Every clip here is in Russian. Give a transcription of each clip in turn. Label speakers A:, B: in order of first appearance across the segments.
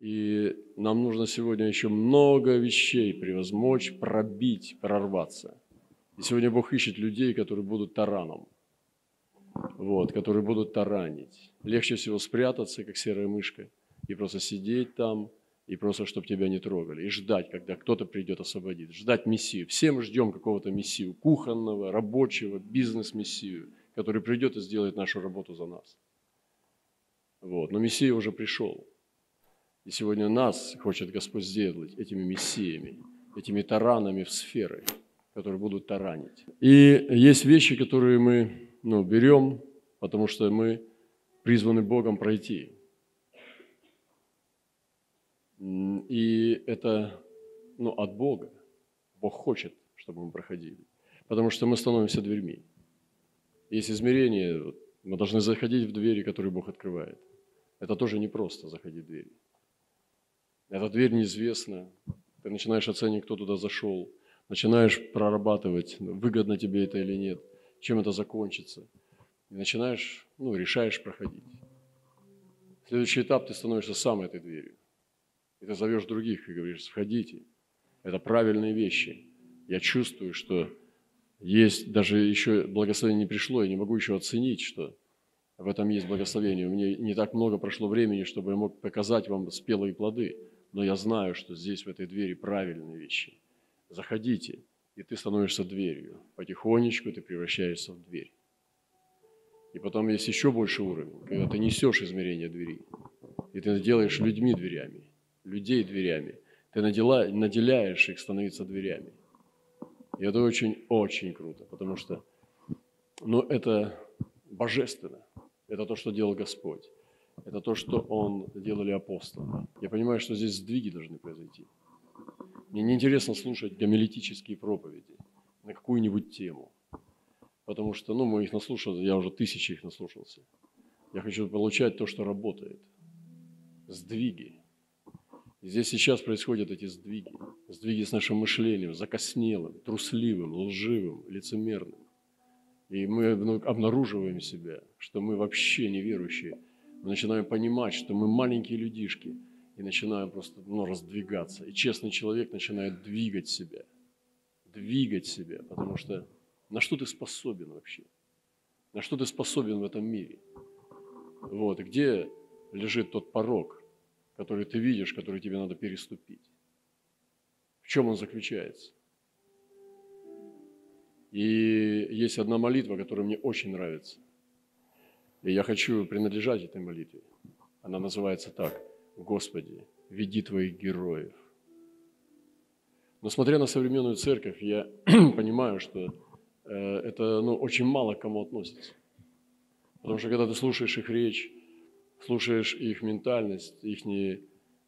A: И нам нужно сегодня еще много вещей превозмочь, пробить, прорваться. И сегодня Бог ищет людей, которые будут тараном, вот, которые будут таранить. Легче всего спрятаться, как серая мышка, и просто сидеть там, и просто, чтобы тебя не трогали, и ждать, когда кто-то придет освободить, ждать мессию. Все мы ждем какого-то мессию, кухонного, рабочего, бизнес-мессию, который придет и сделает нашу работу за нас. Вот. Но мессия уже пришел. И сегодня нас хочет Господь сделать этими мессиями, этими таранами в сферы, которые будут таранить. И есть вещи, которые мы ну, берем, потому что мы призваны Богом пройти. И это ну, от Бога. Бог хочет, чтобы мы проходили. Потому что мы становимся дверьми. Есть измерение, мы должны заходить в двери, которые Бог открывает. Это тоже непросто заходить в двери. Эта дверь неизвестна. Ты начинаешь оценивать, кто туда зашел. Начинаешь прорабатывать, выгодно тебе это или нет, чем это закончится. И начинаешь, ну, решаешь проходить. Следующий этап, ты становишься сам этой дверью. И ты зовешь других и говоришь, сходите. Это правильные вещи. Я чувствую, что есть, даже еще благословение не пришло, я не могу еще оценить, что в этом есть благословение. У меня не так много прошло времени, чтобы я мог показать вам спелые плоды но я знаю, что здесь, в этой двери, правильные вещи. Заходите, и ты становишься дверью. Потихонечку ты превращаешься в дверь. И потом есть еще больше уровень, когда ты несешь измерение двери. И ты делаешь людьми дверями, людей дверями. Ты наделяешь их становиться дверями. И это очень-очень круто, потому что ну, это божественно. Это то, что делал Господь это то, что он делали апостолы. Я понимаю, что здесь сдвиги должны произойти. Мне неинтересно слушать гомилетические проповеди на какую-нибудь тему, потому что, ну, мы их наслушали, я уже тысячи их наслушался. Я хочу получать то, что работает. Сдвиги. И здесь сейчас происходят эти сдвиги. Сдвиги с нашим мышлением, закоснелым, трусливым, лживым, лицемерным. И мы обнаруживаем себя, что мы вообще неверующие – мы начинаем понимать, что мы маленькие людишки, и начинаем просто ну, раздвигаться. И честный человек начинает двигать себя, двигать себя, потому что на что ты способен вообще? На что ты способен в этом мире? Вот, где лежит тот порог, который ты видишь, который тебе надо переступить? В чем он заключается? И есть одна молитва, которая мне очень нравится. И я хочу принадлежать этой молитве. Она называется так. Господи, веди Твоих героев. Но смотря на современную церковь, я понимаю, что э, это ну, очень мало к кому относится. Потому что когда ты слушаешь их речь, слушаешь их ментальность, их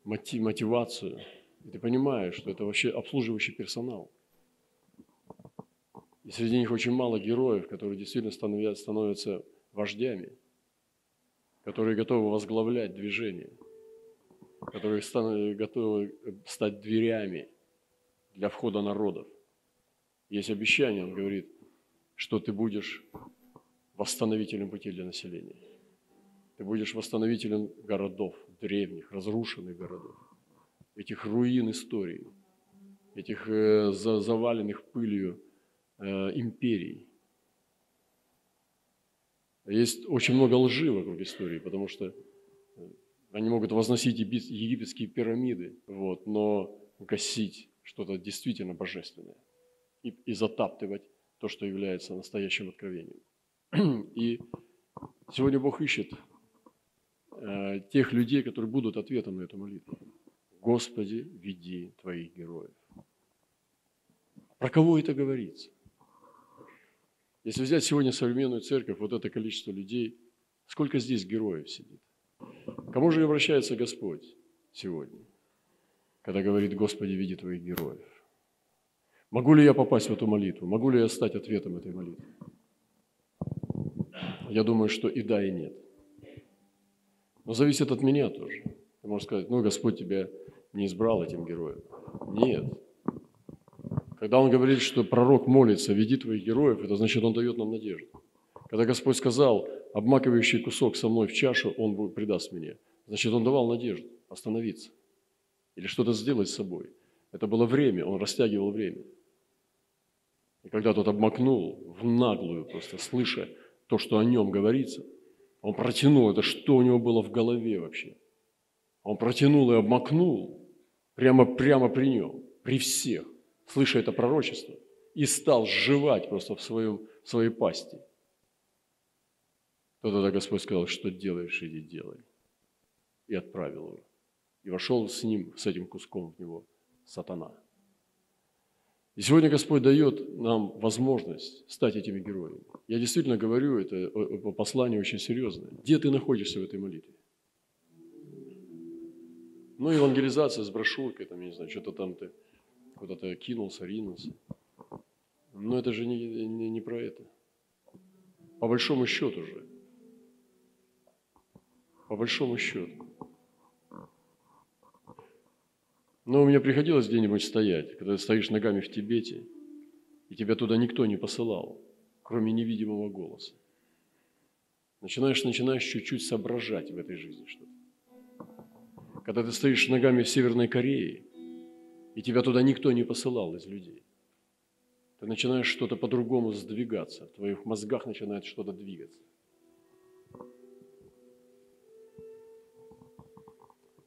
A: мотивацию, и ты понимаешь, что это вообще обслуживающий персонал. И среди них очень мало героев, которые действительно становятся вождями, которые готовы возглавлять движение, которые готовы стать дверями для входа народов. Есть обещание, он говорит, что ты будешь восстановителем пути для населения. Ты будешь восстановителем городов, древних, разрушенных городов, этих руин истории, этих э, заваленных пылью э, империй. Есть очень много лжи вокруг истории, потому что э, они могут возносить египетские пирамиды, вот, но гасить что-то действительно божественное и, и затаптывать то, что является настоящим откровением. И сегодня Бог ищет э, тех людей, которые будут ответом на эту молитву. Господи, веди Твоих героев. Про кого это говорится? Если взять сегодня современную церковь, вот это количество людей, сколько здесь героев сидит? Кому же обращается Господь сегодня, когда говорит, Господи, види Твоих героев? Могу ли я попасть в эту молитву? Могу ли я стать ответом этой молитвы? Я думаю, что и да, и нет. Но зависит от меня тоже. Ты можешь сказать, ну, Господь тебя не избрал этим героем. Нет. Когда он говорит, что пророк молится, веди твоих героев, это значит, он дает нам надежду. Когда Господь сказал, обмакивающий кусок со мной в чашу, он придаст мне, значит, он давал надежду остановиться. или что-то сделать с собой. Это было время, он растягивал время. И когда тот обмакнул в наглую, просто слыша то, что о нем говорится, он протянул это, что у него было в голове вообще. Он протянул и обмакнул прямо, прямо при нем, при всех, слыша это пророчество, и стал сживать просто в, своем, в своей пасти. То тогда Господь сказал, что делаешь, иди делай. И отправил его. И вошел с ним, с этим куском в него сатана. И сегодня Господь дает нам возможность стать этими героями. Я действительно говорю, это послание очень серьезное. Где ты находишься в этой молитве? Ну, евангелизация с брошюркой, там, я не знаю, что-то там ты куда-то кинулся, ринулся. Но это же не, не, не про это. По большому счету же. По большому счету. Но мне приходилось где-нибудь стоять, когда ты стоишь ногами в Тибете, и тебя туда никто не посылал, кроме невидимого голоса. Начинаешь, начинаешь чуть-чуть соображать в этой жизни что-то. Когда ты стоишь ногами в Северной Корее, и тебя туда никто не посылал из людей, ты начинаешь что-то по-другому сдвигаться, в твоих мозгах начинает что-то двигаться.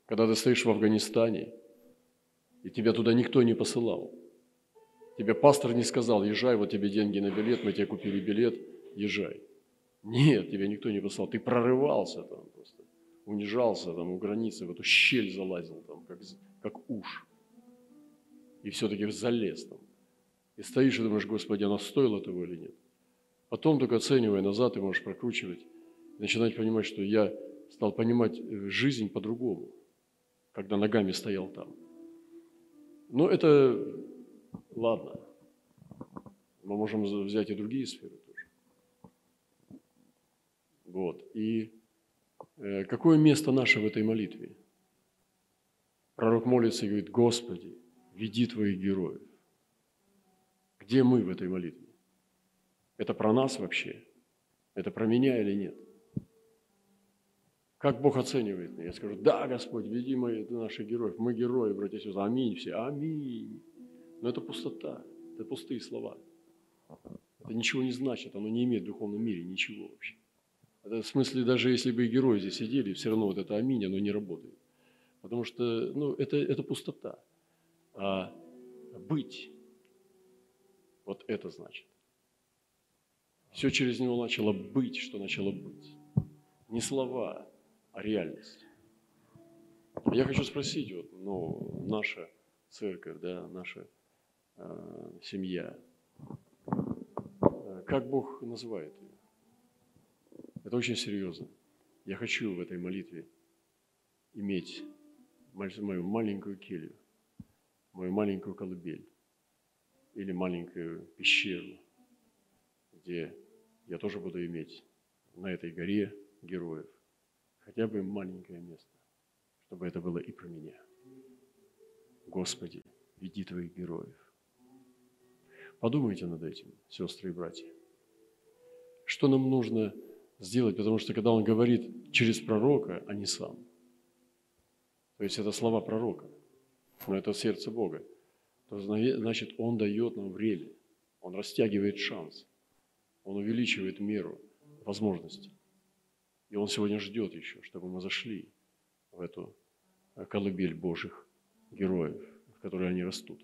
A: Когда ты стоишь в Афганистане, и тебя туда никто не посылал. Тебе пастор не сказал, езжай, вот тебе деньги на билет, мы тебе купили билет, езжай. Нет, тебя никто не послал. Ты прорывался там просто, унижался там у границы, в эту щель залазил там, как, как уж. И все-таки залез там. И стоишь и думаешь, Господи, оно стоило того или нет. Потом только оценивая назад, ты можешь прокручивать, начинать понимать, что я стал понимать э, жизнь по-другому, когда ногами стоял там. Но это ладно. Мы можем взять и другие сферы тоже. Вот. И э, какое место наше в этой молитве? Пророк молится и говорит, Господи, веди Твоих героев. Где мы в этой молитве? Это про нас вообще? Это про меня или нет? Как Бог оценивает меня? Я скажу, да, Господь, веди мои, наших героев. Мы герои, братья и сестры. Аминь все. Аминь. Но это пустота. Это пустые слова. Это ничего не значит. Оно не имеет в духовном мире ничего вообще. Это в смысле, даже если бы и герои здесь сидели, все равно вот это аминь, оно не работает. Потому что ну, это, это пустота. А быть, вот это значит. Все через него начало быть, что начало быть. Не слова, а реальность. Я хочу спросить, вот, ну, наша церковь, да, наша э, семья, э, как Бог называет ее? Это очень серьезно. Я хочу в этой молитве иметь мою маленькую келью, мою маленькую колыбель или маленькую пещеру, где я тоже буду иметь на этой горе героев – хотя бы маленькое место, чтобы это было и про меня. Господи, веди Твоих героев. Подумайте над этим, сестры и братья. Что нам нужно сделать, потому что когда он говорит через пророка, а не сам, то есть это слова пророка, но это сердце Бога, то значит он дает нам время, он растягивает шанс, он увеличивает меру возможностей. И Он сегодня ждет еще, чтобы мы зашли в эту э, колыбель Божьих героев, в которой они растут.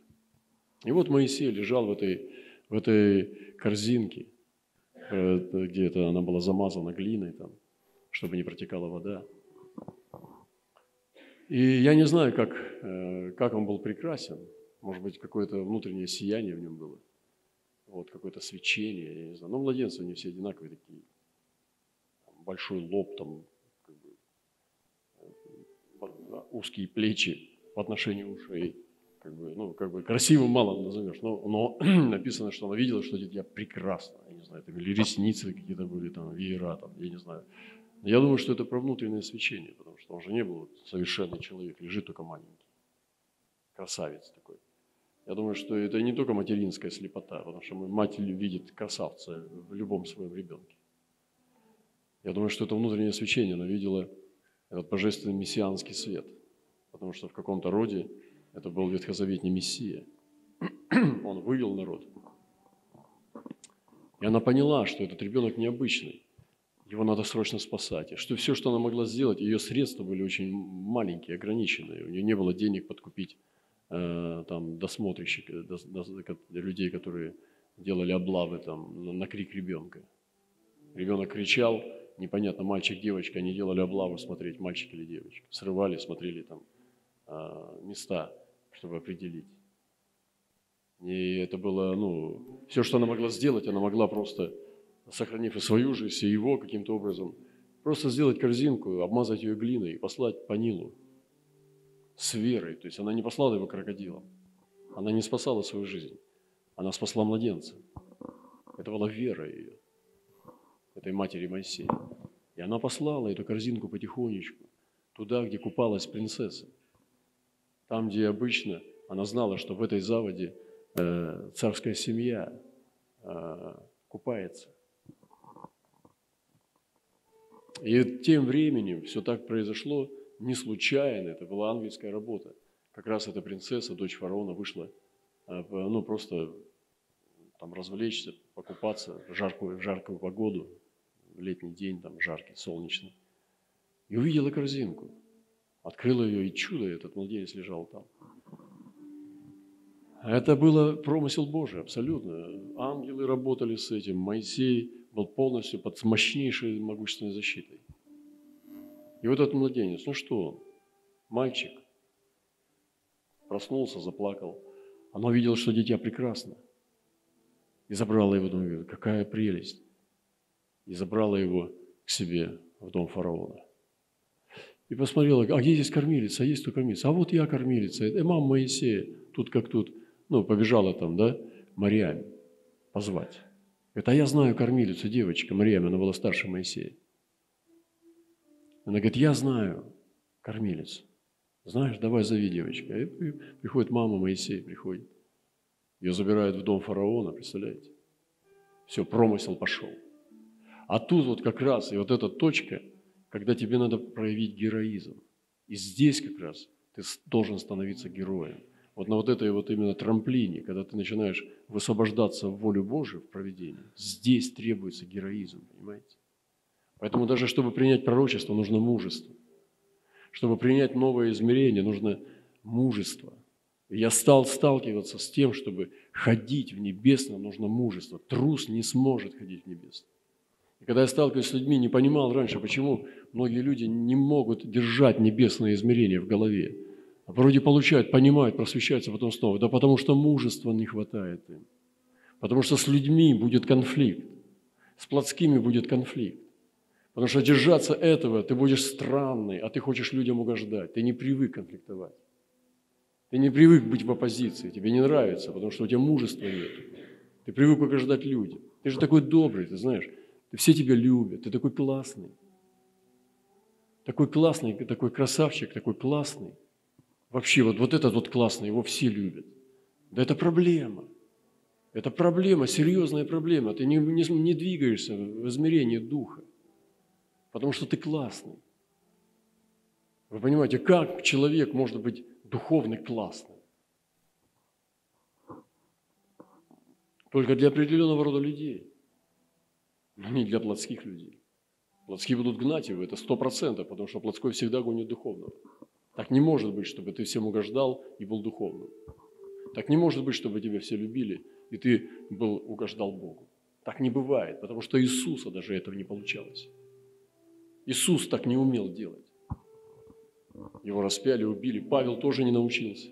A: И вот Моисей лежал в этой, в этой корзинке, э, где это она была замазана глиной, там, чтобы не протекала вода. И я не знаю, как, э, как он был прекрасен. Может быть, какое-то внутреннее сияние в нем было. Вот, какое-то свечение, я не знаю. Но младенцы, они все одинаковые такие большой лоб, там, как бы, э, узкие плечи по отношению ушей. Как бы, ну, как бы красивым мало назовешь, но, но написано, что она видела, что я прекрасно, я не знаю, там, или ресницы какие-то были, там, веера, там, я не знаю. Я думаю, что это про внутреннее свечение, потому что он же не был совершенный человек, лежит только маленький, красавец такой. Я думаю, что это не только материнская слепота, потому что мать видит красавца в любом своем ребенке. Я думаю, что это внутреннее свечение, она видела этот божественный мессианский свет. потому что в каком-то роде это был ветхозаветний Мессия. Он вывел народ. И она поняла, что этот ребенок необычный, его надо срочно спасать. И что все, что она могла сделать, ее средства были очень маленькие, ограниченные. У нее не было денег подкупить э, там, досмотрщиков, дос, дос, людей, которые делали облавы там, на, на крик ребенка. Ребенок кричал, непонятно, мальчик, девочка, они делали облаву смотреть, мальчик или девочка. Срывали, смотрели там э, места, чтобы определить. И это было, ну, все, что она могла сделать, она могла просто сохранив и свою жизнь, и его каким-то образом, просто сделать корзинку, обмазать ее глиной и послать по Нилу с верой. То есть она не послала его крокодилом, она не спасала свою жизнь, она спасла младенца. Это была вера ее, этой матери Моисея. И она послала эту корзинку потихонечку туда, где купалась принцесса. Там, где обычно она знала, что в этой заводе э, царская семья э, купается. И тем временем все так произошло не случайно, это была ангельская работа. Как раз эта принцесса, дочь фараона, вышла, а, ну, просто там развлечься, покупаться в жаркую, в жаркую погоду, летний день, там жаркий, солнечный. И увидела корзинку, открыла ее, и чудо, этот младенец лежал там. Это было промысел Божий, абсолютно. Ангелы работали с этим, Моисей был полностью под мощнейшей могущественной защитой. И вот этот младенец, ну что? Мальчик. Проснулся, заплакал. Она увидела, что дитя прекрасно. И забрала его, думаю, какая прелесть. И забрала его к себе в дом фараона. И посмотрела, а где здесь кормилица? А есть кто кормилица? А вот я кормилица. Это мама Моисея. Тут как тут. Ну, побежала там, да, Мариаме позвать. Говорит, а я знаю кормилицу, девочка, Мариам, она была старше Моисея. Она говорит, я знаю кормилицу. Знаешь, давай зови девочка. И приходит мама Моисея, приходит. Ее забирают в дом фараона, представляете? Все, промысел пошел. А тут вот как раз, и вот эта точка, когда тебе надо проявить героизм. И здесь как раз ты должен становиться героем вот на вот этой вот именно трамплине, когда ты начинаешь высвобождаться в волю Божию, в проведении, здесь требуется героизм, понимаете? Поэтому даже чтобы принять пророчество, нужно мужество. Чтобы принять новое измерение, нужно мужество. И я стал сталкиваться с тем, чтобы ходить в небесном, нужно мужество. Трус не сможет ходить в небесном. И когда я сталкиваюсь с людьми, не понимал раньше, почему многие люди не могут держать небесное измерение в голове. Вроде получают, понимают, просвещаются, потом снова. Да потому что мужества не хватает им. Потому что с людьми будет конфликт. С плотскими будет конфликт. Потому что держаться этого, ты будешь странный, а ты хочешь людям угождать. Ты не привык конфликтовать. Ты не привык быть в оппозиции, тебе не нравится, потому что у тебя мужества нет. Ты привык угождать людям. Ты же такой добрый, ты знаешь. Все тебя любят, ты такой классный. Такой классный, такой красавчик, такой классный. Вообще, вот, вот этот вот классный, его все любят. Да это проблема. Это проблема, серьезная проблема. Ты не, не, не двигаешься в измерении духа, потому что ты классный. Вы понимаете, как человек может быть духовный классным? Только для определенного рода людей, но не для плотских людей. Плотские будут гнать его, это сто процентов, потому что плотской всегда гонит духовного. Так не может быть, чтобы ты всем угождал и был духовным. Так не может быть, чтобы тебя все любили, и ты был, угождал Богу. Так не бывает, потому что Иисуса даже этого не получалось. Иисус так не умел делать. Его распяли, убили. Павел тоже не научился,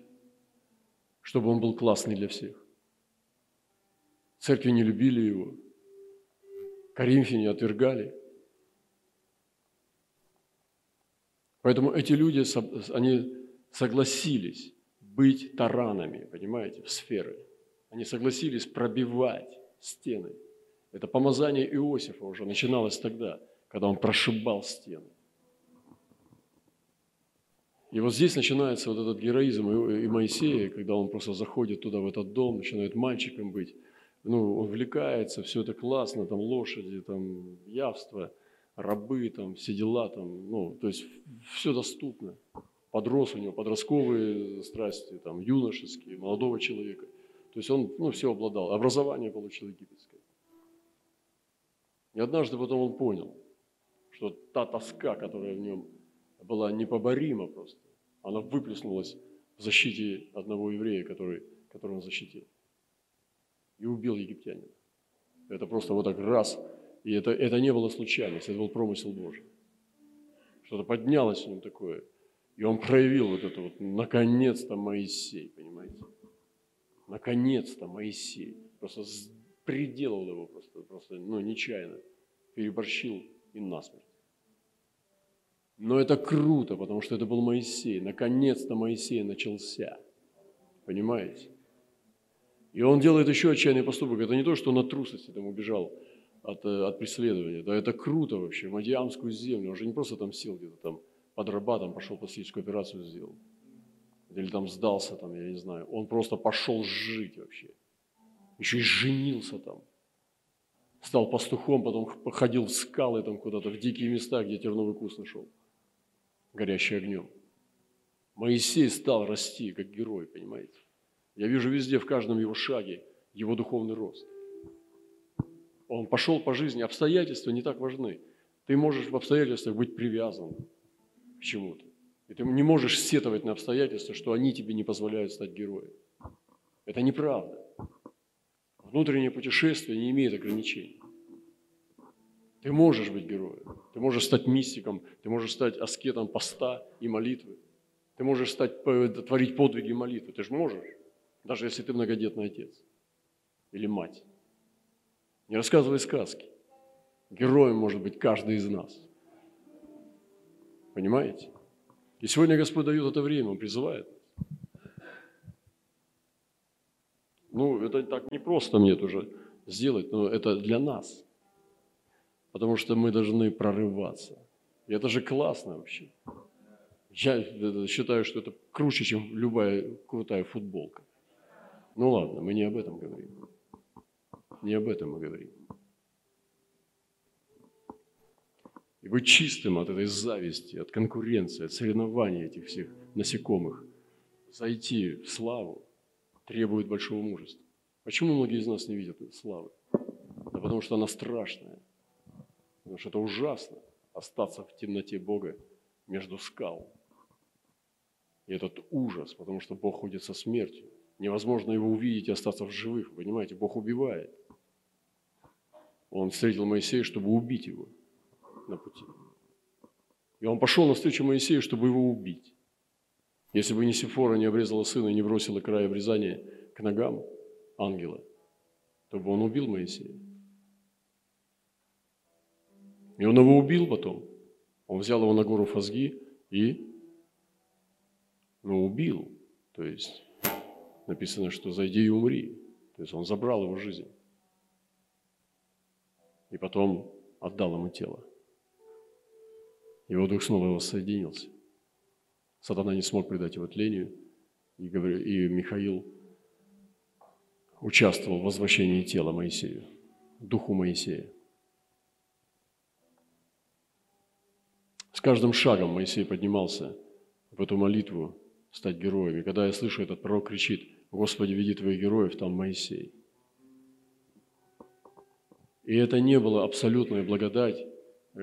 A: чтобы он был классный для всех. Церкви не любили его. Коринфяне отвергали. Поэтому эти люди, они согласились быть таранами, понимаете, в сферы. Они согласились пробивать стены. Это помазание Иосифа уже начиналось тогда, когда он прошибал стены. И вот здесь начинается вот этот героизм и Моисея, когда он просто заходит туда, в этот дом, начинает мальчиком быть. Ну, увлекается, все это классно, там лошади, там явство – рабы, там, все дела, там, ну, то есть все доступно. подрос у него, подростковые страсти, там, юношеские, молодого человека. То есть он ну, все обладал. Образование получил египетское. И однажды потом он понял, что та тоска, которая в нем была непоборима просто, она выплеснулась в защите одного еврея, который, которого он защитил. И убил египтянина. Это просто вот так раз. И это, это не было случайность, это был промысел Божий. Что-то поднялось в нем такое. И он проявил вот это вот, наконец-то Моисей, понимаете? Наконец-то Моисей. Просто приделал его просто, просто, ну, нечаянно. Переборщил и насмерть. Но это круто, потому что это был Моисей. Наконец-то Моисей начался. Понимаете? И он делает еще отчаянный поступок. Это не то, что от трусости там убежал от, э, от преследования. Да, это круто вообще. Мадиамскую землю. Он же не просто там сел где-то там под рабатом, пошел пластическую операцию сделал. Или там сдался там, я не знаю. Он просто пошел жить вообще. Еще и женился там. Стал пастухом, потом ходил в скалы там куда-то, в дикие места, где терновый куст нашел горящий огнем. Моисей стал расти как герой, понимаете? Я вижу везде, в каждом его шаге, его духовный рост. Он пошел по жизни, обстоятельства не так важны. Ты можешь в обстоятельствах быть привязан к чему-то. И ты не можешь сетовать на обстоятельства, что они тебе не позволяют стать героем. Это неправда. Внутреннее путешествие не имеет ограничений. Ты можешь быть героем, ты можешь стать мистиком, ты можешь стать аскетом поста и молитвы. Ты можешь стать, творить подвиги молитвы. Ты же можешь, даже если ты многодетный отец или мать. Не рассказывай сказки. Героем может быть каждый из нас. Понимаете? И сегодня Господь дает это время, Он призывает Ну, это так не просто мне тоже сделать, но это для нас – потому что мы должны прорываться. И это же классно вообще. Я считаю, что это круче, чем любая крутая футболка. Ну ладно, мы не об этом говорим. Не об этом мы говорим. И быть чистым от этой зависти, от конкуренции, от соревнований этих всех насекомых, зайти в славу, требует большого мужества. Почему многие из нас не видят славы? Да потому что она страшная. Потому что это ужасно остаться в темноте Бога между скал. И этот ужас, потому что Бог ходит со смертью. Невозможно его увидеть и остаться в живых. Понимаете, Бог убивает. Он встретил Моисея, чтобы убить его на пути. И он пошел навстречу Моисею, чтобы его убить. Если бы Несифора не обрезала сына и не бросила край обрезания к ногам ангела, то бы он убил Моисея. И он его убил потом. Он взял его на гору Фазги и ну, убил. То есть написано, что зайди и умри. То есть он забрал его жизнь. И потом отдал ему тело. Его дух снова воссоединился. Сатана не смог предать его тлению. И, говорю, и Михаил участвовал в возвращении тела Моисею, духу Моисея. С каждым шагом Моисей поднимался в эту молитву стать героем. И когда я слышу, этот пророк кричит, «Господи, веди твоих героев», там Моисей. И это не было абсолютная благодать,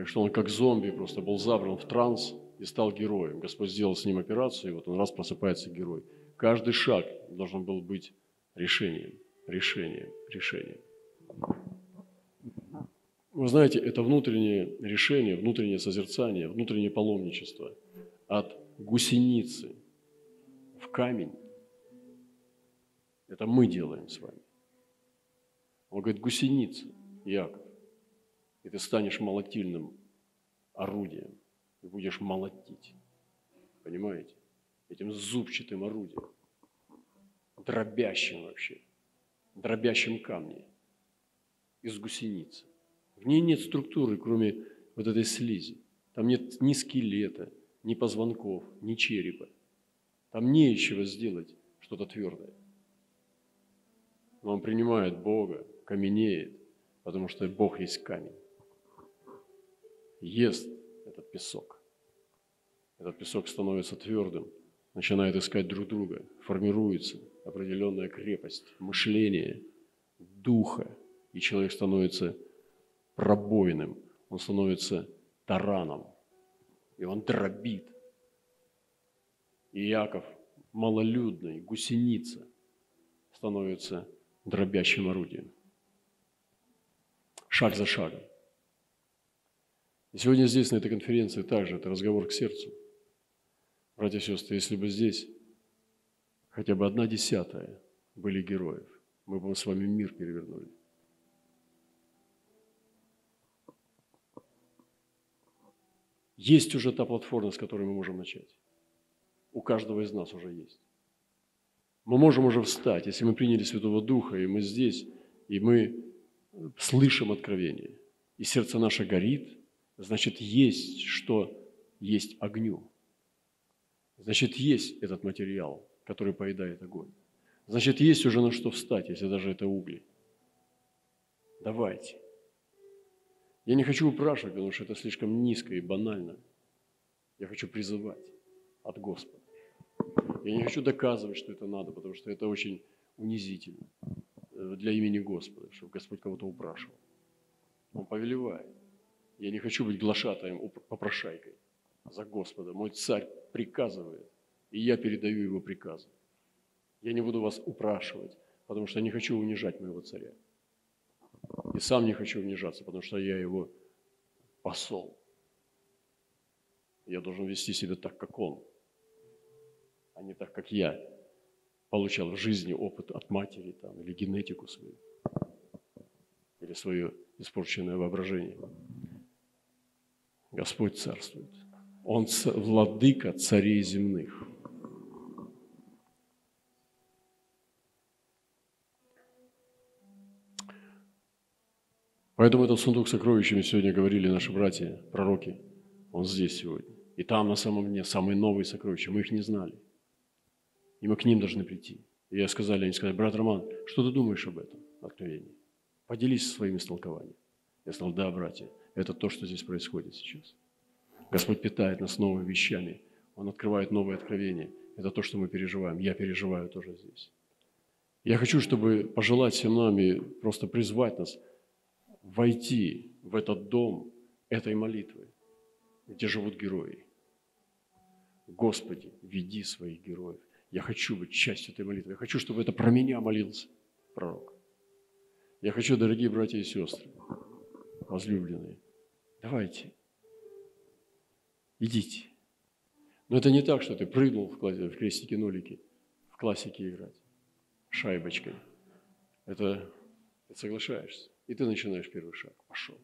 A: что он как зомби просто был забран в транс и стал героем. Господь сделал с ним операцию, и вот он раз просыпается герой. Каждый шаг должен был быть решением, решением, решением. Вы знаете, это внутреннее решение, внутреннее созерцание, внутреннее паломничество от гусеницы в камень. Это мы делаем с вами. Он говорит, гусеница, Яков, и ты станешь молотильным орудием, и будешь молотить. Понимаете? Этим зубчатым орудием, дробящим вообще, дробящим камни из гусеницы. В ней нет структуры, кроме вот этой слизи. Там нет ни скелета, ни позвонков, ни черепа. Там нечего сделать что-то твердое. Но он принимает Бога, каменеет, потому что Бог есть камень. Ест этот песок, Этот песок становится твердым, начинает искать друг друга, формируется определенная крепость мышления, духа, и человек становится пробойным, он становится тараном, и он дробит. И Иаков, малолюдный, гусеница, становится дробящим орудием. Шаг за шагом. И сегодня здесь, на этой конференции, также это разговор к сердцу. Братья и сестры, если бы здесь хотя бы одна десятая были героев, мы бы с вами мир перевернули. Есть уже та платформа, с которой мы можем начать. У каждого из нас уже есть. Мы можем уже встать, если мы приняли Святого Духа, и мы здесь, и мы слышим откровение, и сердце наше горит, значит, есть что есть огню. Значит, есть этот материал, который поедает огонь. Значит, есть уже на что встать, если даже это угли. Давайте. Я не хочу упрашивать, потому что это слишком низко и банально. Я хочу призывать от Господа. Я не хочу доказывать, что это надо, потому что это очень унизительно для имени Господа, чтобы Господь кого-то упрашивал. Он повелевает. Я не хочу быть глашатаем, попрошайкой за Господа. Мой царь приказывает, и я передаю его приказы. Я не буду вас упрашивать, потому что я не хочу унижать моего царя. И сам не хочу унижаться, потому что я его посол. Я должен вести себя так, как он, а не так, как я получал в жизни опыт от матери там, или генетику свою, или свое испорченное воображение. Господь царствует. Он владыка царей земных. Поэтому этот сундук с сокровищами сегодня говорили наши братья, пророки. Он здесь сегодня. И там на самом дне самые новые сокровища. Мы их не знали. И мы к ним должны прийти. И я сказал, они сказали, брат Роман, что ты думаешь об этом откровении? Поделись своими истолкованием. Я сказал, да, братья, это то, что здесь происходит сейчас. Господь питает нас новыми вещами. Он открывает новые откровения. Это то, что мы переживаем. Я переживаю тоже здесь. Я хочу, чтобы пожелать всем нами, просто призвать нас – войти в этот дом этой молитвы, где живут герои. Господи, веди своих героев. Я хочу быть частью этой молитвы. Я хочу, чтобы это про меня молился пророк. Я хочу, дорогие братья и сестры, возлюбленные, давайте, идите. Но это не так, что ты прыгнул в, классе, в в классике играть шайбочкой. Это ты соглашаешься. И ты начинаешь первый шаг. Пошел,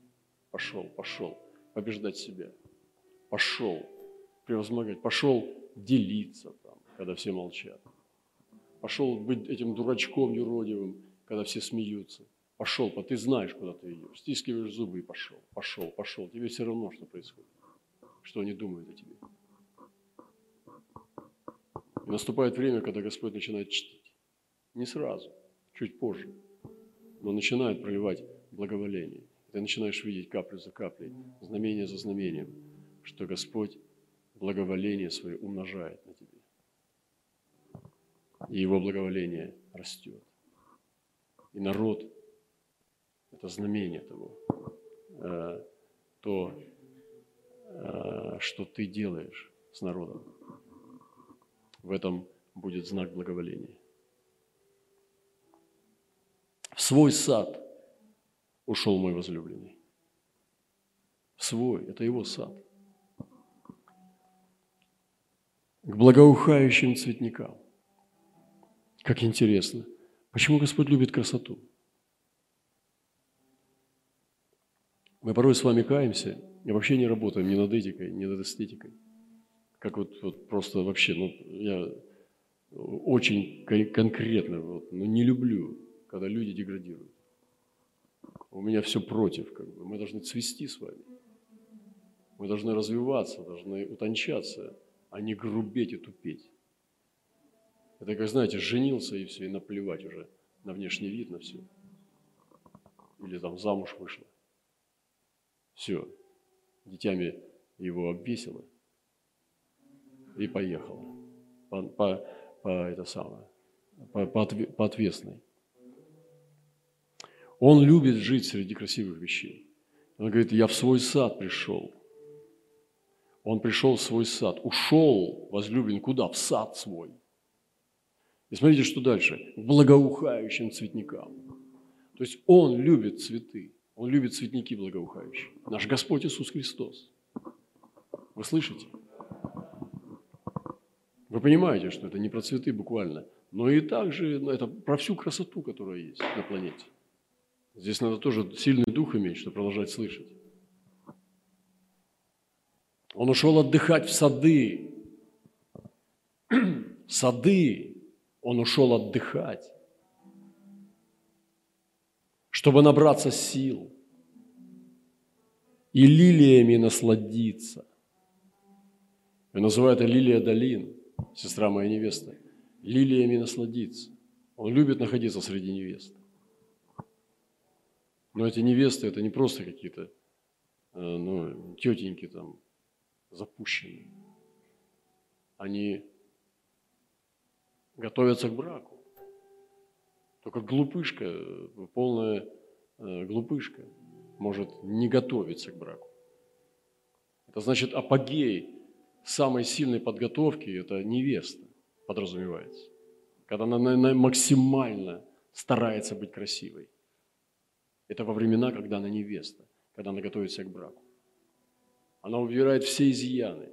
A: пошел, пошел. Побеждать себя. Пошел. Превозмогать. Пошел делиться там, когда все молчат. Пошел быть этим дурачком юродивым, когда все смеются. Пошел, ты знаешь, куда ты идешь. Стискиваешь зубы и пошел. Пошел, пошел. Тебе все равно, что происходит. Что они думают о тебе. И наступает время, когда Господь начинает чтить. Не сразу, чуть позже но начинают проливать благоволение. Ты начинаешь видеть каплю за каплей, знамение за знамением, что Господь благоволение свое умножает на тебе. И Его благоволение растет. И народ – это знамение того, э, то, э, что ты делаешь с народом. В этом будет знак благоволения в свой сад ушел мой возлюбленный. В свой, это его сад. К благоухающим цветникам. Как интересно. Почему Господь любит красоту? Мы порой с вами каемся и вообще не работаем ни над этикой, ни над эстетикой. Как вот, вот просто вообще, ну, я очень конкретно, вот, ну, не люблю когда люди деградируют. У меня все против, как бы. Мы должны цвести с вами. Мы должны развиваться, должны утончаться, а не грубеть и тупеть. Это как, знаете, женился и все, и наплевать уже на внешний вид, на все. Или там замуж вышла. Все. Детьми его обвесило. и поехала по, по, по, это самое, по, по, по отвесной. Он любит жить среди красивых вещей. Он говорит, я в свой сад пришел. Он пришел в свой сад. Ушел, возлюблен, куда? В сад свой. И смотрите, что дальше. К благоухающим цветникам. То есть Он любит цветы. Он любит цветники благоухающие. Наш Господь Иисус Христос. Вы слышите? Вы понимаете, что это не про цветы буквально, но и также это про всю красоту, которая есть на планете. Здесь надо тоже сильный дух иметь, чтобы продолжать слышать. Он ушел отдыхать в сады. сады. Он ушел отдыхать, чтобы набраться сил и лилиями насладиться. Я называю это лилия долин, сестра моя невеста. Лилиями насладиться. Он любит находиться среди невест. Но эти невесты, это не просто какие-то э, ну, тетеньки там запущенные. Они готовятся к браку. Только глупышка, полная э, глупышка может не готовиться к браку. Это значит апогей самой сильной подготовки – это невеста, подразумевается. Когда она максимально старается быть красивой. Это во времена, когда она невеста, когда она готовится к браку. Она убирает все изъяны.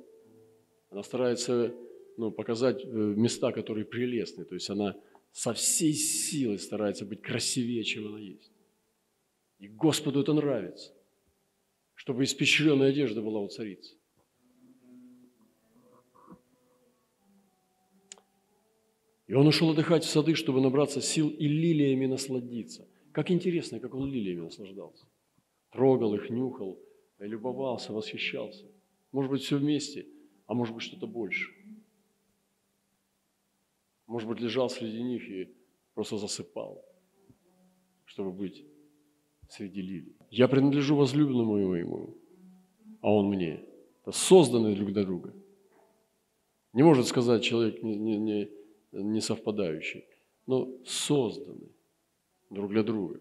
A: Она старается ну, показать э, места, которые прелестны. То есть она со всей силой старается быть красивее, чем она есть. И Господу это нравится, чтобы испещренная одежда была у царицы. И он ушел отдыхать в сады, чтобы набраться сил и лилиями насладиться. Как интересно, как он лилиями наслаждался. Трогал их, нюхал, любовался, восхищался. Может быть, все вместе, а может быть, что-то больше. Может быть, лежал среди них и просто засыпал, чтобы быть среди лилий. Я принадлежу возлюбленному моему, а он мне. Это созданы друг для друга. Не может сказать человек не, не, не, не совпадающий, но созданы друг для друга.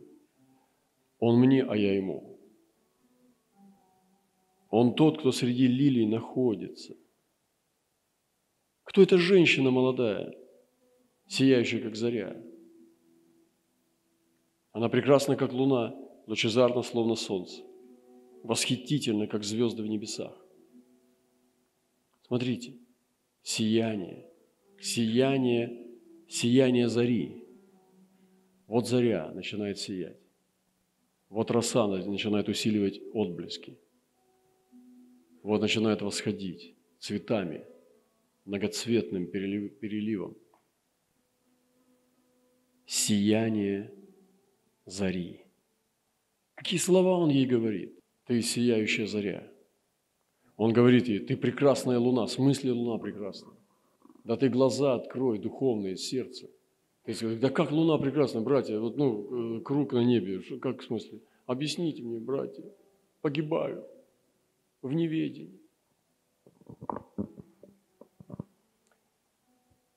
A: Он мне, а я ему. Он тот, кто среди лилий находится. Кто эта женщина молодая, сияющая, как заря? Она прекрасна, как луна, лучезарна, словно солнце, восхитительна, как звезды в небесах. Смотрите, сияние, сияние, сияние зари. Вот заря начинает сиять. Вот роса начинает усиливать отблески – вот начинает восходить цветами, многоцветным переливом. Сияние зари. Какие слова он ей говорит? Ты сияющая заря. Он говорит ей, ты прекрасная луна. В смысле луна прекрасная? Да ты глаза открой, духовное сердце. То есть, да как луна прекрасна, братья? Вот, ну, э, круг на небе. Как в смысле? Объясните мне, братья. Погибаю в неведении.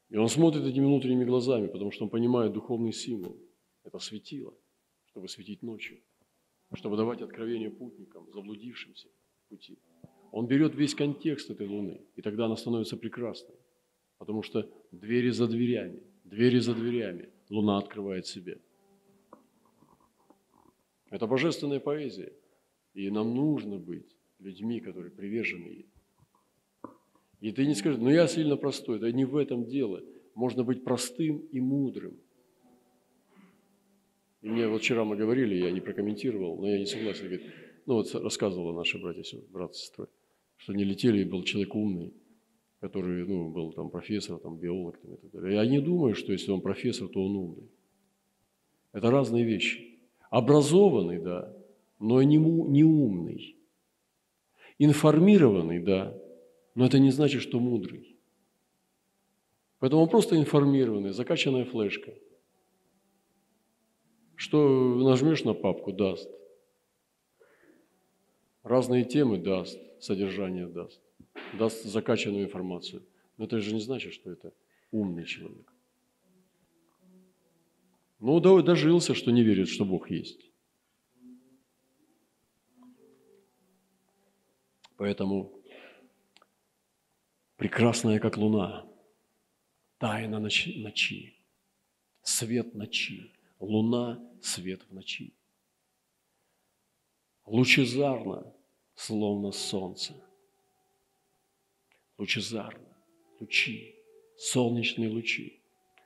A: И он смотрит этими внутренними глазами, потому что он понимает духовный символ. Это светило, чтобы светить ночью, чтобы давать откровение путникам, заблудившимся в пути. Он берет весь контекст этой луны, и тогда она становится прекрасной. Потому что двери за дверями, двери за дверями луна открывает себе. Это божественная поэзия. И нам нужно быть людьми, которые привержены ей. И ты не скажешь, ну я сильно простой, да не в этом дело. Можно быть простым и мудрым. И мне вот вчера мы говорили, я не прокомментировал, но я не согласен. Говорит, ну вот рассказывала наши братья, брат с что не летели, и был человек умный, который ну, был там профессор, там, биолог там, и так далее. Я не думаю, что если он профессор, то он умный. Это разные вещи. Образованный, да, но не, не умный. Информированный, да, но это не значит, что мудрый. Поэтому он просто информированный, закачанная флешка. Что нажмешь на папку, даст. Разные темы даст, содержание даст. Даст закачанную информацию. Но это же не значит, что это умный человек. Ну, дожился, что не верит, что Бог есть. Поэтому прекрасная, как луна, тайна ночи, ночи, свет ночи, луна – свет в ночи. Лучезарно, словно солнце. Лучезарно, лучи, солнечные лучи.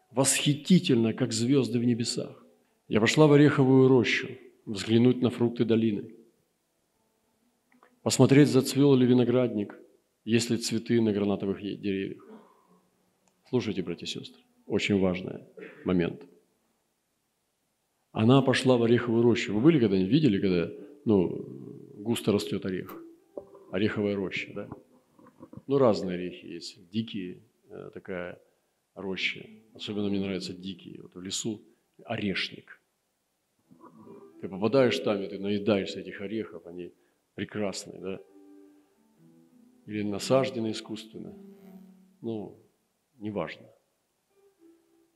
A: Восхитительно, как звезды в небесах. Я пошла в ореховую рощу, взглянуть на фрукты долины. Посмотреть, зацвел ли виноградник, есть ли цветы на гранатовых деревьях. Слушайте, братья и сестры, очень важный момент. Она пошла в ореховую рощу. Вы были когда-нибудь, видели, когда ну, густо растет орех? Ореховая роща, да? Ну, разные орехи есть. Дикие, э, такая роща. Особенно мне нравятся дикие. Вот в лесу орешник. Ты попадаешь там, и ты наедаешься этих орехов, они прекрасные, да? Или насаждены искусственно. Ну, неважно.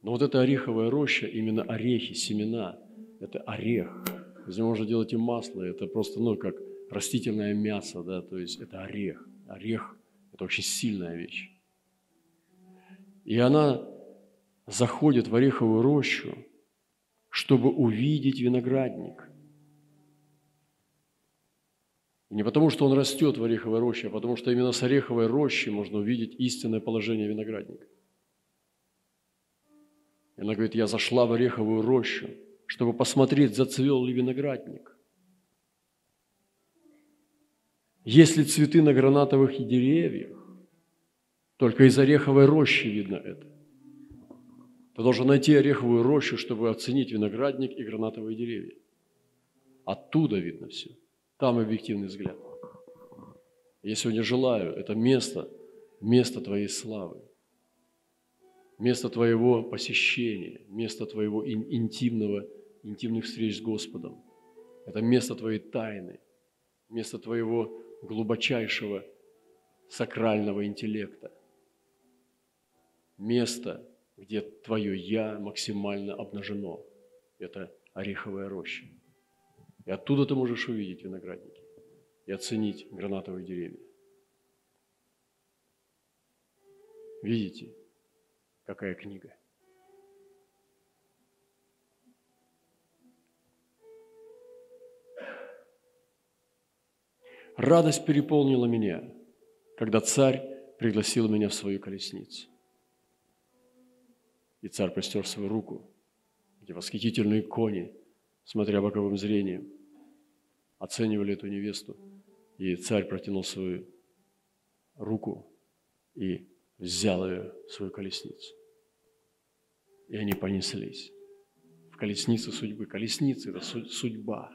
A: Но вот эта ореховая роща, именно орехи, семена, это орех. Из него можно делать и масло, это просто, ну, как растительное мясо, да, то есть это орех. Орех – это очень сильная вещь. И она заходит в ореховую рощу, чтобы увидеть виноградник. И не потому, что он растет в ореховой роще, а потому что именно с ореховой рощи можно увидеть истинное положение виноградника. И она говорит, я зашла в ореховую рощу, чтобы посмотреть, зацвел ли виноградник. Если цветы на гранатовых деревьях, только из ореховой рощи видно это. Ты должен найти ореховую рощу, чтобы оценить виноградник и гранатовые деревья. Оттуда видно все – там объективный взгляд. Я сегодня желаю это место, место Твоей славы, место Твоего посещения, место Твоего интимного, интимных встреч с Господом. Это место Твоей тайны, место Твоего глубочайшего сакрального интеллекта. Место, где Твое «Я» максимально обнажено. Это ореховая роща. И оттуда ты можешь увидеть виноградники и оценить гранатовые деревья. Видите, какая книга? Радость переполнила меня, когда царь пригласил меня в свою колесницу. И царь простер свою руку, где восхитительные кони, смотря боковым зрением, оценивали эту невесту. И царь протянул свою руку и взял ее в свою колесницу. И они понеслись в колесницу судьбы. Колесница – это судьба.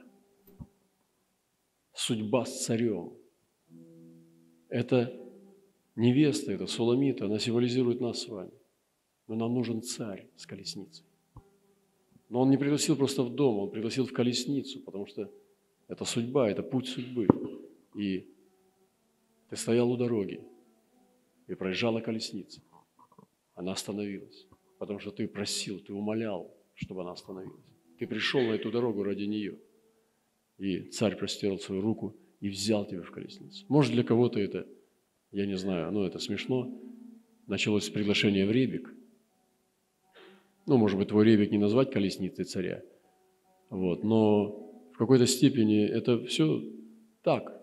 A: Судьба с царем. Это невеста, это Суламита, она символизирует нас с вами. Но нам нужен царь с колесницей. Но он не пригласил просто в дом, он пригласил в колесницу, потому что это судьба, это путь судьбы. И ты стоял у дороги, и проезжала колесница. Она остановилась, потому что ты просил, ты умолял, чтобы она остановилась. Ты пришел на эту дорогу ради нее. И царь простерл свою руку и взял тебя в колесницу. Может, для кого-то это, я не знаю, но это смешно. Началось с приглашения в ребик. Ну, может быть, твой ребик не назвать колесницей царя. Вот, но какой-то степени это все так.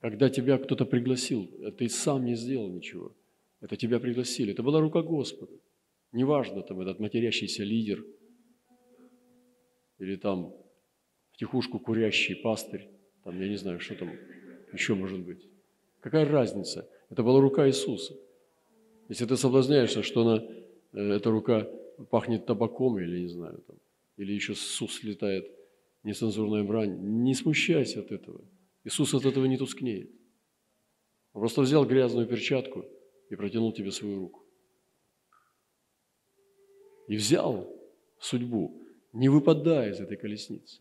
A: Когда тебя кто-то пригласил, ты сам не сделал ничего. Это тебя пригласили. Это была рука Господа. Неважно, там этот матерящийся лидер или там тихушку курящий пастырь, там, я не знаю, что там еще может быть. Какая разница? Это была рука Иисуса. Если ты соблазняешься, что она, э, эта рука пахнет табаком или, не знаю, там, или еще с уст слетает нецензурная брань, не смущайся от этого. Иисус от этого не тускнеет. Он просто взял грязную перчатку и протянул тебе свою руку. И взял судьбу, не выпадая из этой колесницы,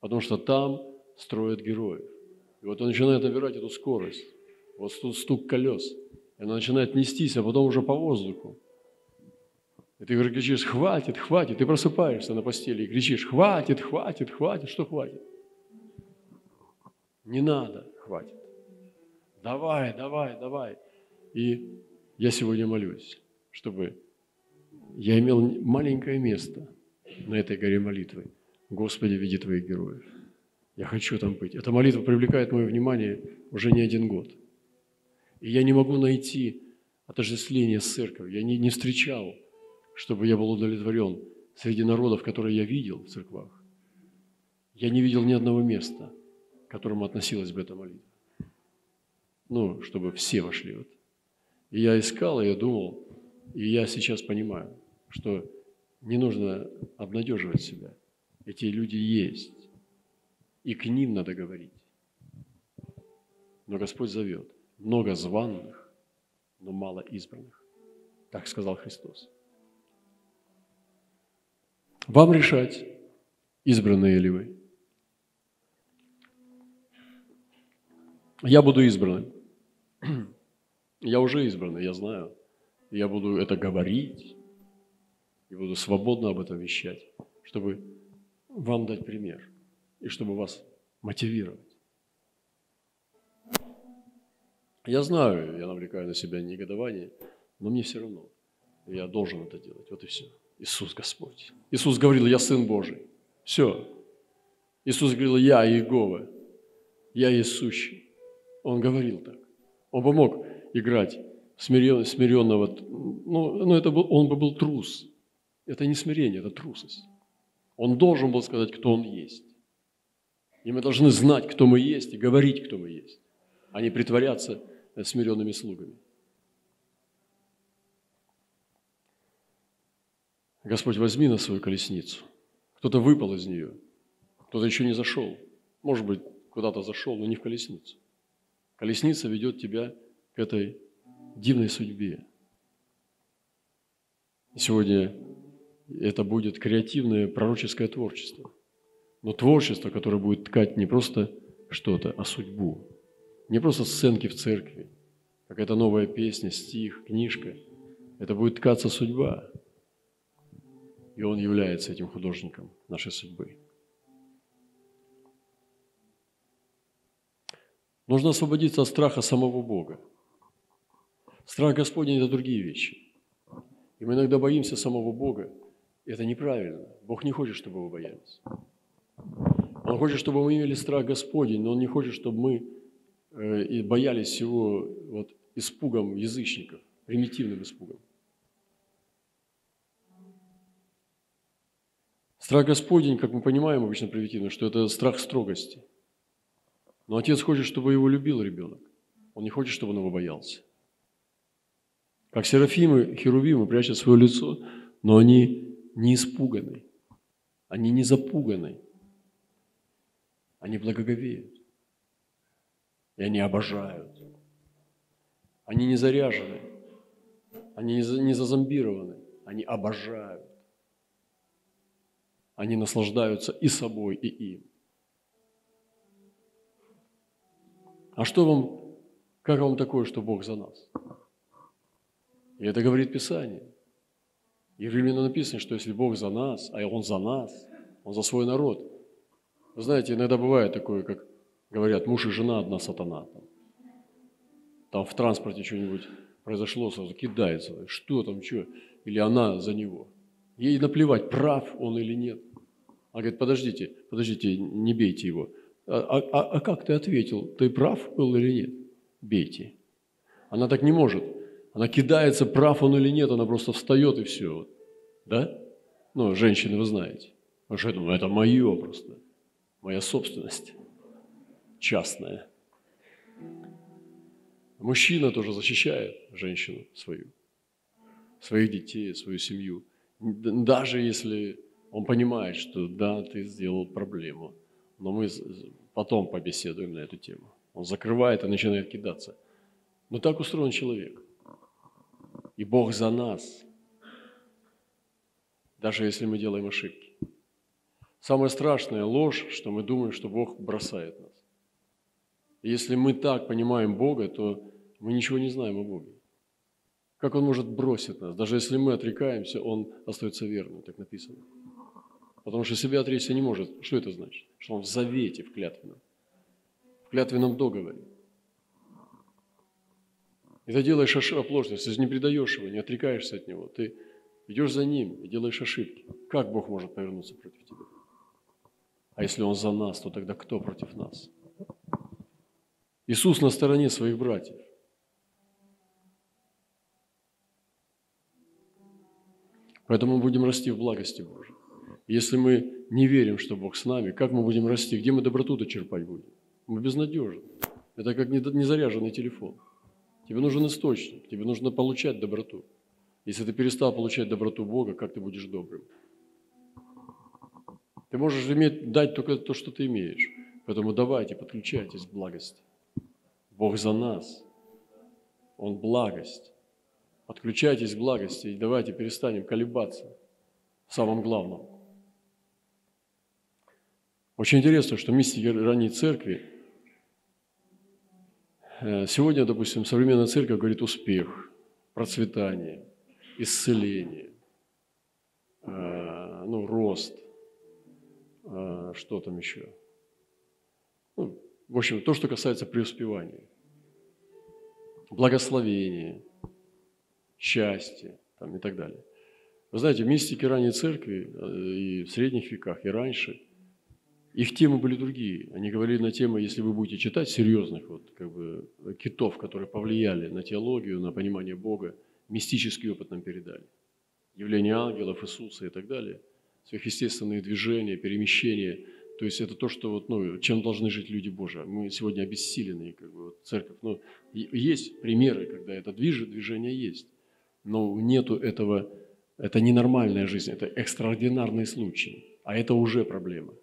A: потому что там строят героев. И вот он начинает набирать эту скорость. Вот тут стук колес. И она начинает нестись, а потом уже по воздуху. И ты кричишь, хватит, хватит. Ты просыпаешься на постели и кричишь, хватит, хватит, хватит. Что хватит? Не надо, хватит. Давай, давай, давай. И я сегодня молюсь, чтобы я имел маленькое место на этой горе молитвы. Господи, веди Твоих героев. Я хочу там быть. Эта молитва привлекает мое внимание уже не один год. И я не могу найти отождествление с церковью. Я не, не встречал, чтобы я был удовлетворен среди народов, которые я видел в церквах. Я не видел ни одного места, к которому относилась бы эта молитва. Ну, чтобы все вошли в это. И я искал, и я думал, и я сейчас понимаю, что не нужно обнадеживать себя. Эти люди есть и к ним надо говорить. Но Господь зовет. Много званных, но мало избранных. Так сказал Христос. Вам решать, избранные ли вы. Я буду избранным. Я уже избранный, я знаю. Я буду это говорить и буду свободно об этом вещать, чтобы вам дать пример и чтобы вас мотивировать. Я знаю, я навлекаю на себя негодование, но мне все равно. Я должен это делать. Вот и все. Иисус Господь. Иисус говорил, я Сын Божий. Все. Иисус говорил, я Иегова. Я Иисущий. Он говорил так. Он бы мог играть смирен, смиренного. Ну, ну это был, он бы был трус. Это не смирение, это трусость. Он должен был сказать, кто он есть. И мы должны знать, кто мы есть, и говорить, кто мы есть, а не притворяться смиренными слугами. Господь, возьми на свою колесницу. Кто-то выпал из нее, кто-то еще не зашел. Может быть, куда-то зашел, но не в колесницу. Колесница ведет тебя к этой дивной судьбе. Сегодня это будет креативное пророческое творчество – но творчество, которое будет ткать не просто что-то, а судьбу. Не просто сценки в церкви, какая-то новая песня, стих, книжка. Это будет ткаться судьба. И он является этим художником нашей судьбы. Нужно освободиться от страха самого Бога. Страх Господень – это другие вещи. И мы иногда боимся самого Бога. И это неправильно. Бог не хочет, чтобы вы боялись. Он хочет, чтобы мы имели страх Господень, но Он не хочет, чтобы мы э, боялись его вот, испугом язычников, примитивным испугом. Страх Господень, как мы понимаем обычно примитивно, что это страх строгости. Но отец хочет, чтобы его любил ребенок. Он не хочет, чтобы он его боялся. Как серафимы, херувимы прячут свое лицо, но они не испуганы, они не запуганы, они благоговеют. И они обожают. Они не заряжены. Они не зазомбированы. Они обожают. Они наслаждаются и собой, и им. А что вам, как вам такое, что Бог за нас? И это говорит Писание. И в Римлянам написано, что если Бог за нас, а Он за нас, Он за свой народ – знаете, иногда бывает такое, как говорят, муж и жена одна сатана. Там, там в транспорте что-нибудь произошло, сразу кидается, что там, что, или она за него. Ей наплевать, прав он или нет. Она говорит, подождите, подождите, не бейте его. А, а, а как ты ответил, ты прав был или нет? Бейте. Она так не может. Она кидается, прав он или нет, она просто встает и все. Да? Ну, женщины, вы знаете. Потому что это, это мое просто моя собственность частная. Мужчина тоже защищает женщину свою, своих детей, свою семью. Даже если он понимает, что да, ты сделал проблему, но мы потом побеседуем на эту тему. Он закрывает и начинает кидаться. Но так устроен человек. И Бог за нас, даже если мы делаем ошибки. Самая страшная ложь, что мы думаем, что Бог бросает нас. И если мы так понимаем Бога, то мы ничего не знаем о Боге. Как Он может бросить нас? Даже если мы отрекаемся, Он остается верным, так написано. Потому что себя отречься не может. Что это значит? Что Он в завете, в клятвенном. В клятвенном договоре. И ты делаешь оплошность, если не предаешь его, не отрекаешься от него, ты идешь за ним и делаешь ошибки. Как Бог может повернуться против тебя? А если Он за нас, то тогда кто против нас? Иисус на стороне своих братьев. Поэтому мы будем расти в благости Божьей. Если мы не верим, что Бог с нами, как мы будем расти? Где мы доброту-то черпать будем? Мы безнадежны. Это как незаряженный телефон. Тебе нужен источник, тебе нужно получать доброту. Если ты перестал получать доброту Бога, как ты будешь добрым? Ты можешь иметь, дать только то, что ты имеешь. Поэтому давайте, подключайтесь к благости. Бог за нас. Он благость. Подключайтесь к благости и давайте перестанем колебаться в самом главном. Очень интересно, что мистики ранней церкви Э, сегодня, допустим, современная церковь говорит успех, процветание, исцеление, э, ну, рост, э, что там еще. Ну, в общем, то, что касается преуспевания, благословения, счастья там, и так далее. Вы знаете, мистики ранней церкви и в средних веках, и раньше – их темы были другие. Они говорили на темы, если вы будете читать серьезных вот, как бы, китов, которые повлияли на теологию, на понимание Бога, мистический опыт нам передали. Явление ангелов, Иисуса и так далее. Сверхъестественные движения, перемещения. То есть это то, что вот, ну, чем должны жить люди Божии. Мы сегодня обессиленные, как бы, вот, церковь. Ну, есть примеры, когда это движет, движение есть. Но нету этого, это ненормальная жизнь, это экстраординарный случай. А это уже проблема.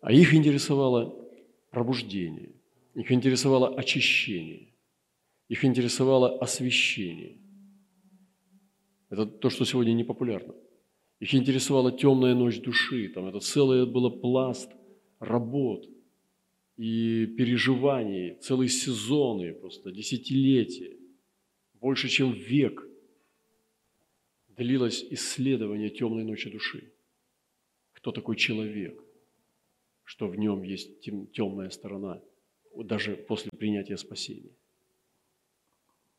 A: А их интересовало пробуждение, их интересовало очищение, их интересовало освещение. Это то, что сегодня не популярно. Их интересовала темная ночь души, там это целое было пласт работ и переживаний, целые сезоны, просто десятилетия, больше, чем век длилось исследование темной ночи души. Кто такой человек? что в нем есть темная сторона, даже после принятия спасения.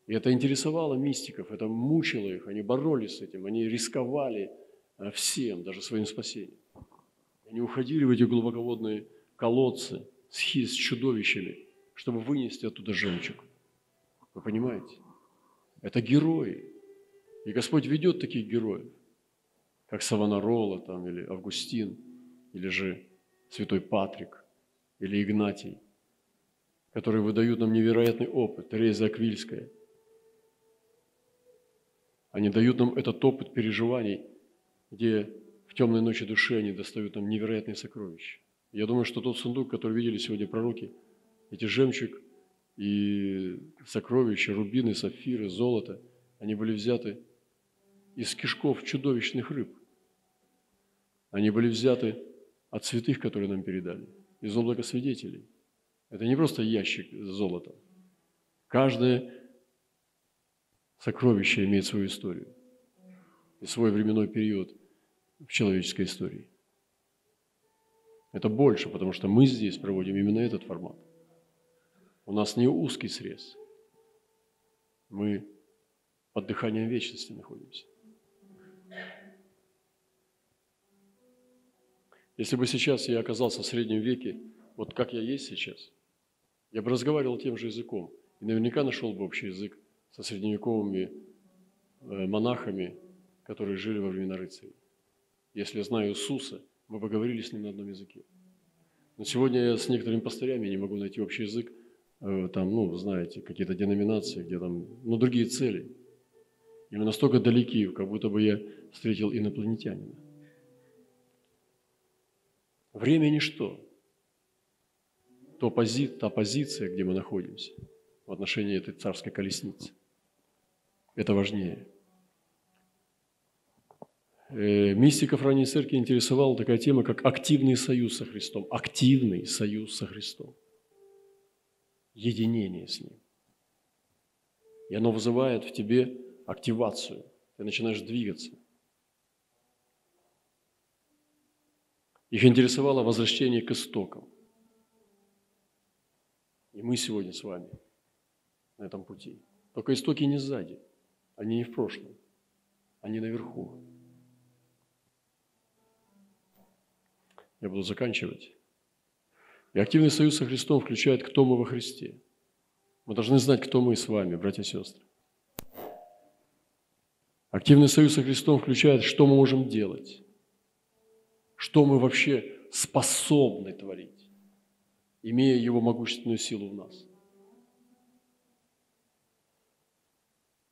A: И это интересовало мистиков, это мучило их, они боролись с этим, они рисковали э, всем, даже своим спасением. Они уходили в эти глубоководные колодцы с, с чудовищами, чтобы вынести оттуда жемчуг. Вы понимаете? Это герои. И Господь ведет таких героев, как Савонарола там, или Августин, или же святой Патрик или Игнатий, которые выдают нам невероятный опыт, Тереза Аквильская. Они дают нам этот опыт переживаний, где в темной ночи души они достают нам невероятные сокровища. Я думаю, что тот сундук, который видели сегодня пророки, эти жемчуг и сокровища, рубины, сапфиры, золото, они были взяты из кишков чудовищных рыб. Они были взяты от святых, которые нам передали, из облака свидетелей. Это не просто ящик золота. Каждое сокровище имеет свою историю и свой временной период в человеческой истории. Это больше, потому что мы здесь проводим именно этот формат. У нас не узкий срез. Мы под дыханием вечности находимся. Если бы сейчас я оказался в среднем веке, вот как я есть сейчас, я бы разговаривал тем же языком и наверняка нашел бы общий язык со средневековыми э, монахами, которые жили во времена рыцарей. Если я знаю Иисуса, мы бы говорили с ним на одном языке. Но сегодня я с некоторыми пастырями не могу найти общий язык, там, ну, знаете, какие-то деноминации, где там, ну, другие цели. И настолько далеки, как будто бы я встретил инопланетянина. Время – ничто. То пози, та позиция, где мы находимся в отношении этой царской колесницы. Это важнее. Э, мистиков ранней церкви интересовала такая тема, как активный союз со Христом. Активный союз со Христом. Единение с Ним. И оно вызывает в тебе активацию. Ты начинаешь двигаться. Их интересовало возвращение к истокам. И мы сегодня с вами на этом пути. Только истоки не сзади, они не в прошлом, они наверху. Я буду заканчивать. И активный союз со Христом включает, кто мы во Христе. Мы должны знать, кто мы с вами, братья и сестры. Активный союз со Христом включает, что мы можем делать, что мы вообще способны творить, имея Его могущественную силу в нас.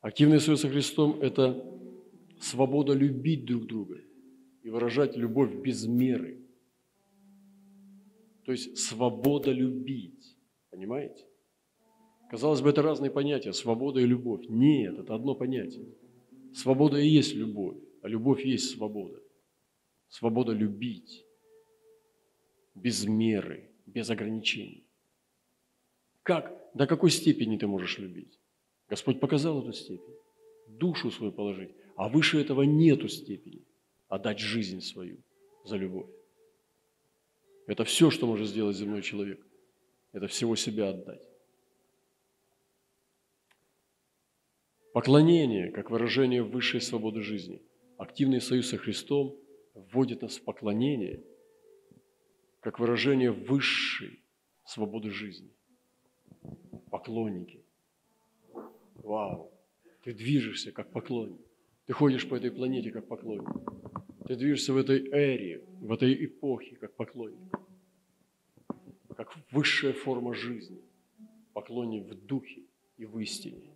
A: Активный союз со Христом – это свобода любить друг друга и выражать любовь без меры. То есть свобода любить. Понимаете? Казалось бы, это разные понятия – свобода и любовь. Нет, это одно понятие. Свобода и есть любовь, а любовь есть свобода. Свобода любить без меры, без ограничений. Как, до какой степени ты можешь любить? Господь показал эту степень. Душу свою положить. А выше этого нету степени. Отдать жизнь свою за любовь. Это все, что может сделать земной человек. Это всего себя отдать. Поклонение, как выражение высшей свободы жизни. Активный союз со Христом вводит нас в поклонение, как выражение высшей свободы жизни. Поклонники. Вау! Ты движешься как поклонник. Ты ходишь по этой планете как поклонник. Ты движешься в этой эре, в этой эпохе как поклонник. Как высшая форма жизни. Поклонник в духе и в истине.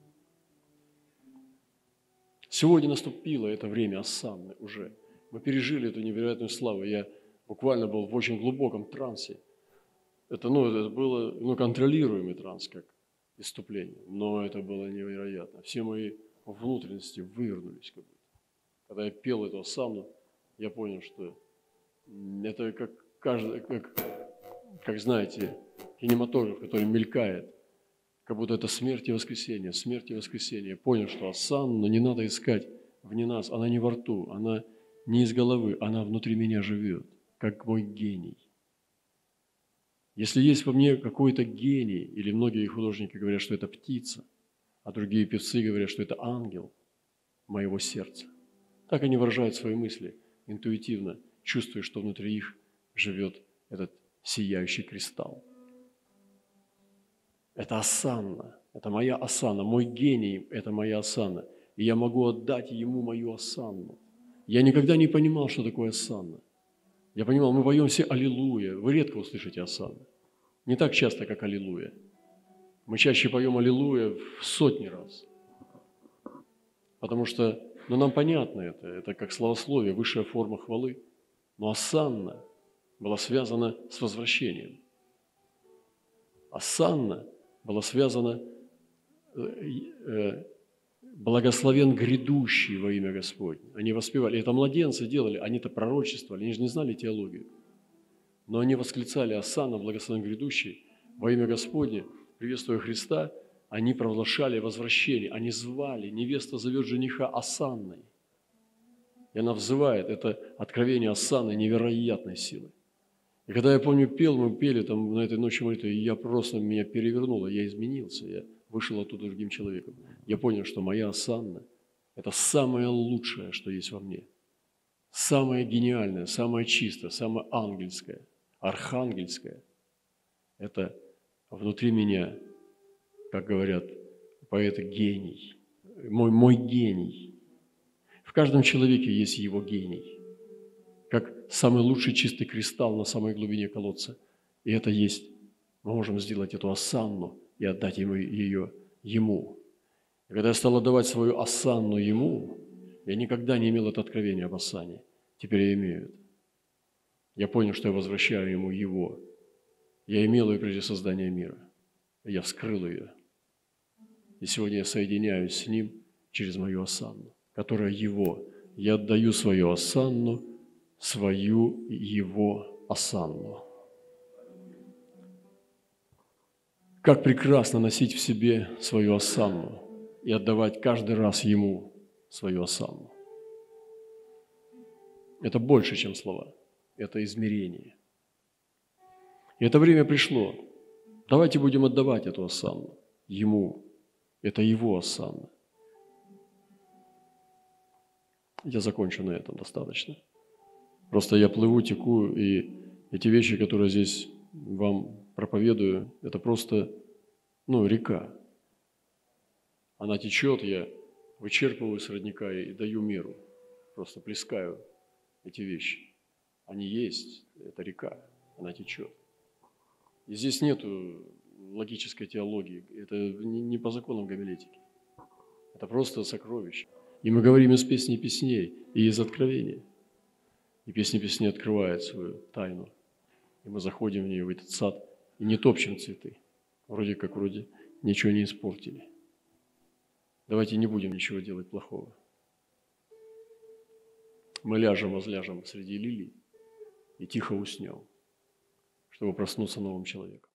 A: Сегодня наступило это время осанны уже. Мы пережили эту невероятную славу. Я буквально был в очень глубоком трансе. Это, ну, это было ну, контролируемый транс, как иступление. Но это было невероятно. Все мои внутренности вывернулись как будто. Когда я пел эту осанну, я понял, что это как каждый, как, как знаете, кинематограф, который мелькает, как будто это смерть и воскресение, смерть и воскресение. Понял, что осанну не надо искать вне нас, она не во рту, она не из головы, она внутри меня живет, как мой гений. Если есть во мне какой-то гений, или многие художники говорят, что это птица, а другие певцы говорят, что это ангел моего сердца. Так они выражают свои мысли интуитивно, чувствуя, что внутри их живет этот сияющий кристалл. Это осанна, это моя осанна, мой гений – это моя осанна. И я могу отдать ему мою осанну. Я никогда не понимал, что такое осанна – я понимал, мы поем все «Аллилуйя». Вы редко услышите осанну. Не так часто, как «Аллилуйя». Мы чаще поем «Аллилуйя» в сотни раз. Потому что, ну, нам понятно это, это как словословие, высшая форма хвалы. Но осанна была связана с возвращением. Осанна была связана э, э, благословен грядущий во имя Господне. Они воспевали. Это младенцы делали, они-то пророчествовали, они же не знали теологию. Но они восклицали «Осанна, благословен грядущий во имя Господне, приветствуя Христа», они провозглашали возвращение, они звали, невеста зовет жениха Осанной. И она взывает, это откровение Осанны невероятной силы. И когда я помню, пел, мы пели там на этой ночи молитвы, и я просто, меня перевернуло, я изменился, я вышел оттуда другим человеком. Я понял, что моя осанна – это самое лучшее, что есть во мне. Самое гениальное, самое чистое, самое ангельское, архангельское – это внутри меня, как говорят поэты, гений. Мой, мой гений. В каждом человеке есть его гений. Как самый лучший чистый кристалл на самой глубине колодца. И это есть. Мы можем сделать эту осанну – и отдать ему ее ему. И когда я стал отдавать свою осанну ему, я никогда не имел это откровение об осане. Теперь я имею это. Я понял, что я возвращаю ему его. Я имел ее прежде создания мира. Я вскрыл ее. И сегодня я соединяюсь с ним через мою осанну, которая его. Я отдаю свою осанну, свою его осанну. Как прекрасно носить в себе свою осанну. и отдавать каждый раз Ему свою осанну. Это больше, чем слова. Это измерение. И это время пришло. Давайте будем отдавать эту осанну Ему. Это Его осанна. Я закончу на этом достаточно. Просто я плыву, теку, и эти вещи, которые здесь вам проповедую, это просто, ну, река. Она течет, я вычерпываю с родника и даю миру. Просто плескаю эти вещи. Они есть, это река, она течет. И здесь нету логической теологии, это не по законам гомилетики. Это просто сокровище. И мы говорим из песни песней и из откровения. И песня песней открывает свою тайну. И мы заходим в нее, в этот сад, и не топчем цветы. Вроде как, вроде ничего не испортили. Давайте не будем ничего делать плохого. Мы ляжем, возляжем среди лилий и тихо уснем, чтобы проснуться новым человеком.